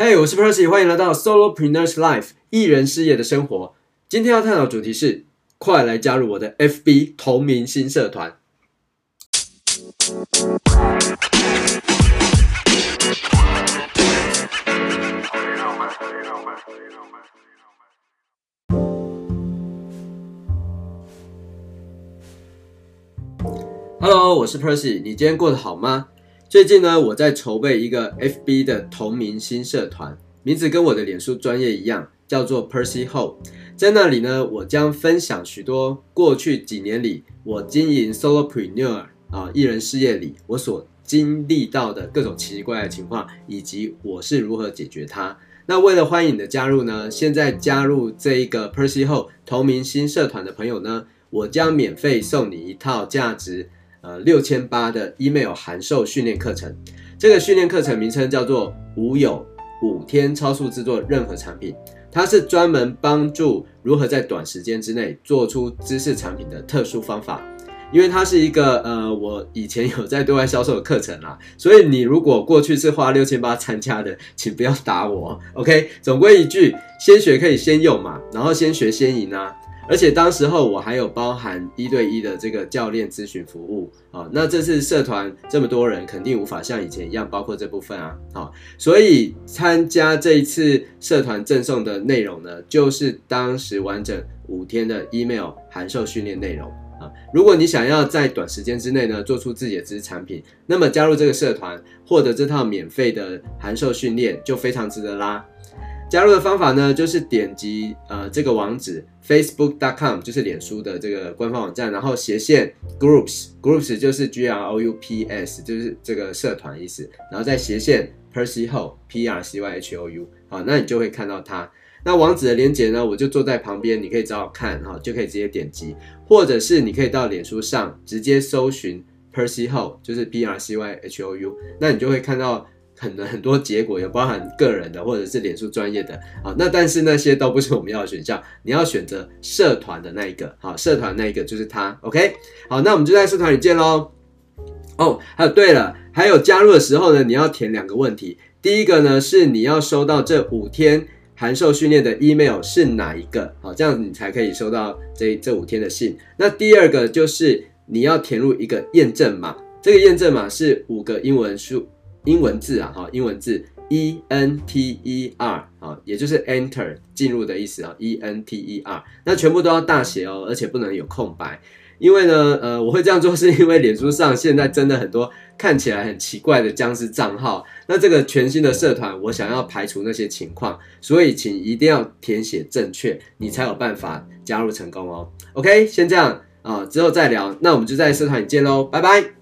嘿，hey, 我是 Percy，欢迎来到 Solopreneurs Life 艺人事业的生活。今天要探讨的主题是，快来加入我的 FB 同名新社团。Hello，我是 Percy，你今天过得好吗？最近呢，我在筹备一个 FB 的同名新社团，名字跟我的脸书专业一样，叫做 Percy Ho。在那里呢，我将分享许多过去几年里我经营 Solopreneur 啊艺人事业里我所经历到的各种奇奇怪怪的情况，以及我是如何解决它。那为了欢迎你的加入呢，现在加入这一个 Percy Ho 同名新社团的朋友呢，我将免费送你一套价值。呃，六千八的 email 函授训练课程，这个训练课程名称叫做“无有五天超速制作任何产品”，它是专门帮助如何在短时间之内做出知识产品的特殊方法。因为它是一个呃，我以前有在对外销售的课程啦，所以你如果过去是花六千八参加的，请不要打我，OK？总归一句，先学可以先用嘛，然后先学先赢啊。而且当时候我还有包含一对一的这个教练咨询服务啊，那这次社团这么多人，肯定无法像以前一样包括这部分啊，好，所以参加这一次社团赠送的内容呢，就是当时完整五天的 email 函授训练内容啊。如果你想要在短时间之内呢做出自己的知识产品，那么加入这个社团，获得这套免费的函授训练就非常值得啦。加入的方法呢，就是点击呃这个网址 facebook.com，就是脸书的这个官方网站，然后斜线 groups，groups 就是 G R O U P S，就是这个社团意思，然后再斜线 Percy Ho，P R C Y H O U，好，那你就会看到它。那网址的链接呢，我就坐在旁边，你可以找我看哈，就可以直接点击，或者是你可以到脸书上直接搜寻 Percy Ho，就是 P R C Y H O U，那你就会看到。很多很多结果，有包含个人的或者是脸书专业的，好，那但是那些都不是我们要的选项，你要选择社团的那一个，好，社团那一个就是它，OK，好，那我们就在社团里见喽。哦，还有对了，还有加入的时候呢，你要填两个问题，第一个呢是你要收到这五天函授训练的 email 是哪一个，好，这样你才可以收到这这五天的信。那第二个就是你要填入一个验证码，这个验证码是五个英文数。英文字啊，哈，英文字 E N T E R 啊，也就是 Enter 进入的意思啊，E N T E R，那全部都要大写哦，而且不能有空白，因为呢，呃，我会这样做是因为脸书上现在真的很多看起来很奇怪的僵尸账号，那这个全新的社团，我想要排除那些情况，所以请一定要填写正确，你才有办法加入成功哦。OK，先这样啊，之后再聊，那我们就在社团里见喽，拜拜。